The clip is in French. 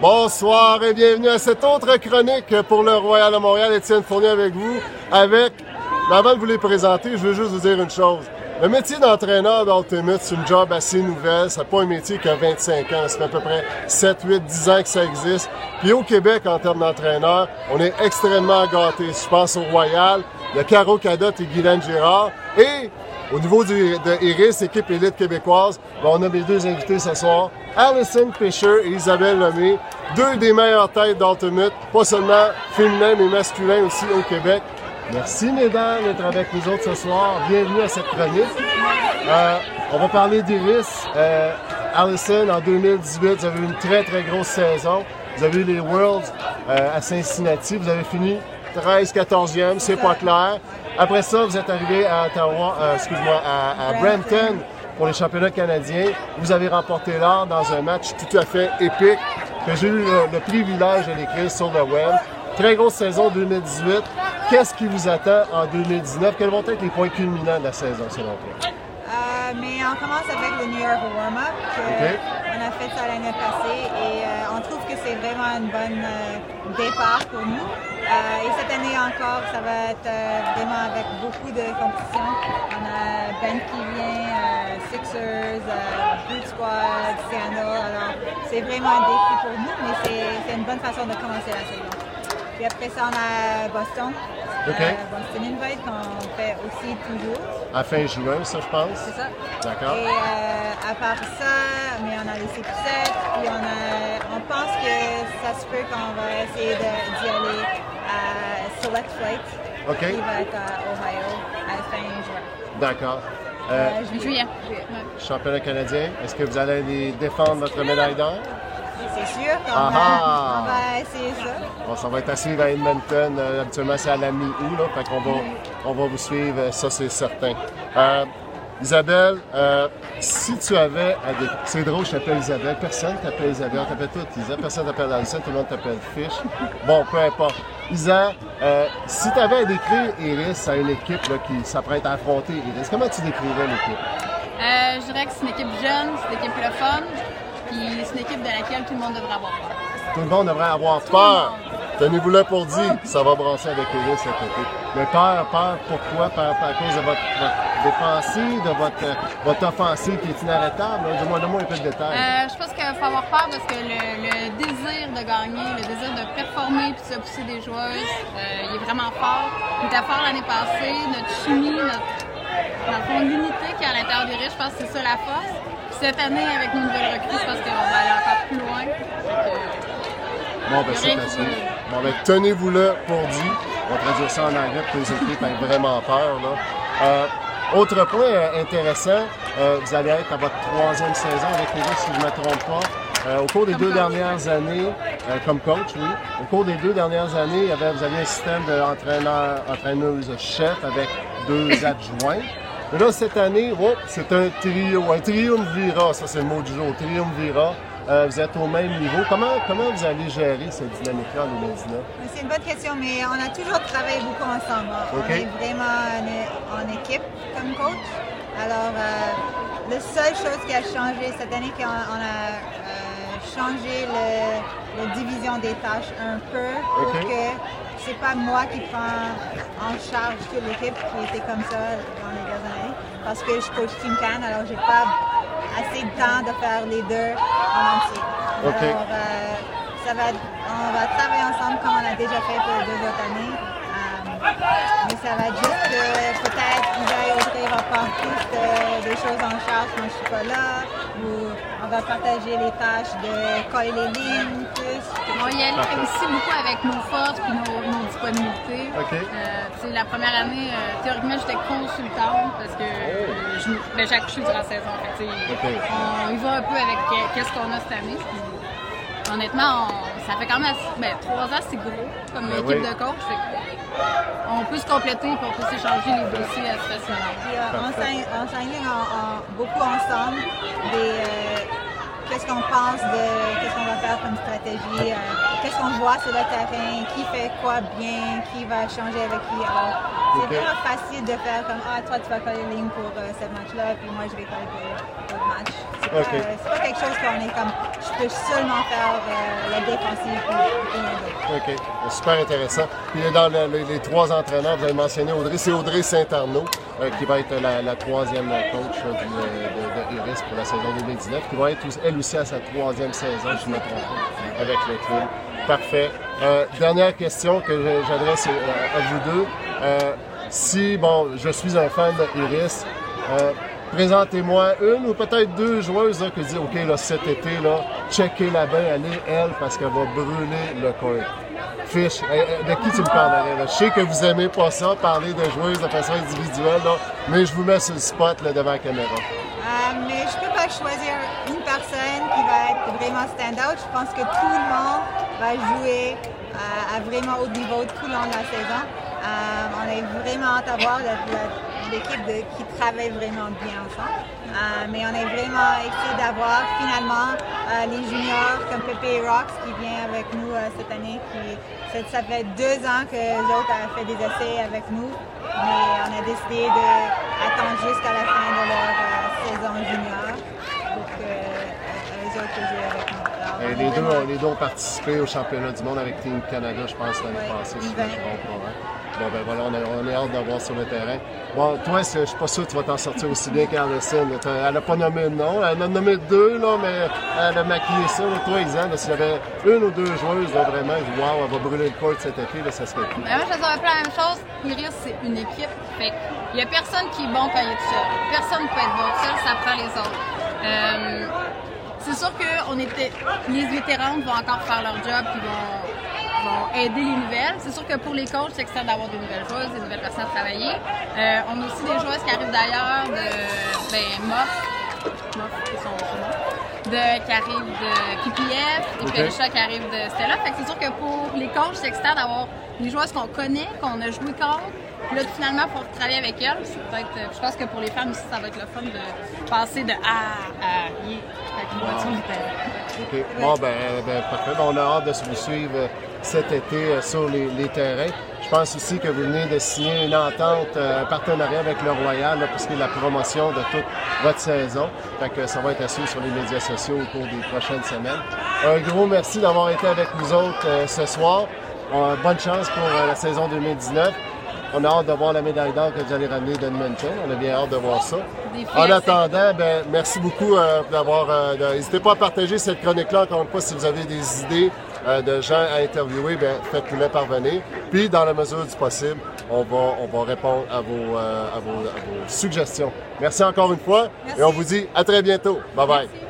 Bonsoir et bienvenue à cette autre chronique pour le Royal de Montréal. Étienne Fournier avec vous. Avec, avant de vous les présenter, je veux juste vous dire une chose. Le métier d'entraîneur d'Ultimate, c'est une job assez nouvelle. C'est pas un métier qui a 25 ans. Ça fait à peu près 7, 8, 10 ans que ça existe. Puis au Québec, en termes d'entraîneur, on est extrêmement gâtés. Je pense au Royal, a Caro Cadotte et Guylaine Girard. Et au niveau du, de Iris, équipe élite québécoise, ben, on a mes deux invités ce soir. Alison Fisher et Isabelle Lemay, deux des meilleures têtes d'Ultimate, pas seulement féminin mais masculin aussi au Québec. Merci mesdames d'être avec nous autres ce soir. Bienvenue à cette chronique. Euh, on va parler d'Iris. Euh, Allison, en 2018, vous avez eu une très très grosse saison. Vous avez eu les Worlds euh, à Cincinnati. Vous avez fini 13-14e, c'est pas clair. Après ça, vous êtes arrivé à Ottawa, euh, excuse-moi, à, à Brampton pour les championnats canadiens. Vous avez remporté l'or dans un match tout à fait épique que j'ai eu le, le privilège de l'écrire sur le web. Très grosse saison 2018. Qu'est-ce qui vous attend en 2019? Quels vont être les points culminants de la saison selon toi? Euh, mais on commence avec le New York Warm-Up. On a fait ça l'année passée et euh, on trouve que c'est vraiment un bon euh, départ pour nous. Et cette année encore, ça va être vraiment avec beaucoup de compétition. On a Ben qui vient, Sixers, euh, Boot Squad, Scandal. Alors, c'est vraiment un défi pour nous, mais c'est une bonne façon de commencer la saison. Puis après ça, on a Boston. Ok. Euh, Boston Invite qu'on fait aussi toujours. À fin juin, ça, je pense. C'est ça. D'accord. Et euh, à part ça, mais on a les C7, puis on, a, on pense que ça se peut qu'on va essayer d'y aller à Select Flight, OK. qui va être à Ohio à fin juin. D'accord. Euh, Euh, juillet. Championnat canadien, est-ce que vous allez défendre votre médaille d'or? C'est sûr Ah ah! on va ça. Bon, ça va être à suivre à Edmonton. Euh, habituellement, c'est à la mi-août, là. Fait qu'on va, on va vous suivre, euh, ça, c'est certain. Euh, Isabelle, euh, si tu avais à dé- C'est drôle, je t'appelle Isabelle. Personne t'appelle Isabelle. On t'appelle toutes Isabelle. Personne t'appelle Alison. Tout le monde t'appelle Fish. Bon, peu importe. Isa, euh, si tu avais à décrire Iris à une équipe là, qui s'apprête à affronter Iris, comment tu décrirais l'équipe? Euh, je dirais que c'est une équipe jeune, c'est une équipe le fun, puis c'est une équipe de laquelle tout le monde devrait avoir peur. Tout le monde devrait avoir peur. Tenez-vous là pour dire, ça va brasser avec Iris cet été. Mais peur, peur, pourquoi? Peur, peur à cause de votre défensive, de votre, votre offensive qui est inarrêtable. donne-moi un peu de détails. Euh, je pense qu'il faut avoir peur parce que le, le désir de gagner, le désir de performer puis de pousser des joueuses, euh, il est vraiment fort. Il était fort l'année passée, notre chimie, notre, fond, l'unité qui est à l'intérieur des riches, je pense que c'est ça la force. Puis cette année, avec nos nouvelles recrues, je pense qu'on va aller encore plus loin. Bon, ben, c'est facile. Bon, ben, tenez-vous là pour dire. On va traduire ça en anglais pour que les équipes aient vraiment peur, là. Euh, autre point euh, intéressant, euh, vous allez être à votre troisième saison avec Iris, si je ne me trompe pas. Euh, au cours des Comme deux coach. dernières années, euh, comme coach, oui. Au cours des deux dernières années, il y avait- vous aviez un système d'entraîneur, entraîneuse chef avec deux adjoints. Mais là, cette année, oh, c'est un trio, un triumvirat, ça c'est le mot du jour, triumvirat. Euh, vous êtes au même niveau. Comment, comment vous allez gérer cette dynamique-là en 2019? C'est une bonne question, mais on a toujours travaillé beaucoup ensemble. On est vraiment en, équipe comme coach. Alors, euh, la seule chose qui a changé cette année, c'est qu'on on a euh, changé la division des tâches un peu pour OK. que c'est pas moi qui prends en charge toute l'équipe qui était comme ça dans les dernières années. Parce que je coach Team Can, alors j'ai pas assez de temps de faire les deux en entier. Alors, euh, ça va, on va travailler ensemble comme on a déjà fait pour deux autres années. Euh, mais ça va être juste que peut-être Isa et Audrey vont prendre plus de- des choses en charge quand je suis pas là. On va partager les tâches de coller les lignes plus. On va y aller aussi beaucoup avec nos forces et nos, nos disponibilités. OK. Euh, tu sais, la première année, euh, théoriquement, j'étais consultante parce que euh, je- ben, j'ai accouché durant la saison. Fait que, tu sais, OK. On y va un peu avec euh, qu'est-ce qu'on a cette année. Puis, honnêtement, on- ça fait quand même assez- ben, trois ans, c'est gros comme Ben équipe oui. de coach. On peut se compléter et on peut s'échanger les dossiers assez facilement. Puis, euh, on beaucoup ensemble des euh, qu'est-ce qu'on pense de qu'est-ce qu'on va faire comme stratégie, euh, qu'est-ce qu'on voit sur le terrain, qui fait quoi bien, qui va changer avec qui. C'est vraiment facile de faire comme ah toi tu vas coller les lignes pour euh, ce match-là, puis moi je vais coller pour l'autre match. C'est pas, pas quelque chose qu'on est comme peux seulement faire euh, la défensive OK. Super intéressant. Puis dans les, trois entraîneurs, vous avez mentionné Audrey, c'est Audrey Saint-Arnaud euh, qui va être la, troisième coach de, de, Iris pour la saison 2019, qui va être elle aussi à sa troisième saison, je me trompe avec le club. Parfait. Euh, dernière question que j'adresse à vous deux. si, bon, je suis un fan d'Iris, Présentez-moi une ou peut-être deux joueuses là, qui disent OK, cet été, là, checkez-la bien, allez, elle, parce qu'elle va brûler le coin. Fiche, de qui tu me parlerais? Là? Je sais que vous aimez pas ça, parler de joueuses de façon individuelle, là, mais je vous mets sur le spot là, devant la caméra. Euh, mais je peux pas choisir une personne qui va être vraiment stand-out. Je pense que tout le monde va jouer euh, à vraiment haut niveau tout le long de la saison. Euh, on est vraiment à voir l'équipe qui travaille vraiment bien ensemble. Euh, mais on est vraiment excité d'avoir finalement euh, les juniors comme Pepe Rocks qui vient avec nous euh, cette année. ça, fait deux ans que l'autre a fait des essais avec nous, mais on a décidé d'attendre jusqu'à la fin de leur saison junior pour que les autres jouent avec nous. Et les, deux ont, les deux ont participé au championnat du monde avec Team Canada, je pense, l'année passée, si je ne me trompe pas. Hein. Bon, ben voilà, on, est hâte d'avoir sur le terrain. Bon, toi, je suis pas sûr que tu vas t'en sortir aussi bien qu'Alison. Elle n'a pas nommé de nom. Elle en a nommé deux, là, mais elle a maquillé ça. Toi, exemple, s'il y avait une ou deux joueuses, là, vraiment, wow, elle va brûler le court cet été, là, ça serait cool. Moi, je vais la même chose. Iris, c'est une équipe. Fait il n'y a personne qui est bon quand il est tout seul. Personne ne peut être bon tout seul, ça prend les autres. Euh, c'est sûr que on était, les vétérans vont encore faire leur job, puis vont vont aider les nouvelles. C'est sûr que pour les coachs, c'est excitant d'avoir des nouvelles joueuses, des nouvelles personnes à travailler. Euh, on a aussi des joueuses qui arrivent d'ailleurs, de ben, Moff, c'est son, nom, de, qui arrivent de PPF, et okay. puis qui arrive de Stella. Fait que c'est sûr que pour les coachs, c'est excitant d'avoir des joueuses qu'on connaît, qu'on a joué contre. Là, finalement, pour travailler avec c'est peut-être. Euh, je pense que pour les femmes aussi, ça va être le fun de passer de A à Y avec une voiture du OK. Bon, ben, ben, parfait. on a hâte de vous suivre euh, cet été euh, sur les, terrains. Je pense aussi que vous venez de signer une entente, un partenariat avec le Royal pour ce qui est la promotion de toute votre saison. Fait que ça va être assis sur les médias sociaux au cours des prochaines semaines. Un gros merci d'avoir été avec nous autres ce soir. bonne chance pour la saison 2019. On a hâte de voir la médaille d'or que vous allez ramener d'Edmonton. On a bien hâte de voir ça. En attendant, ben, merci beaucoup d'avoir. N'hésitez pas à partager cette chronique-là, encore une fois, si vous avez des idées euh, de gens à interviewer, bien, faites-nous les parvenir. Puis, dans la mesure du possible, on va, on va répondre à vos, euh, à, vos, à vos suggestions. Merci encore une fois et on vous dit à très bientôt. Bye bye.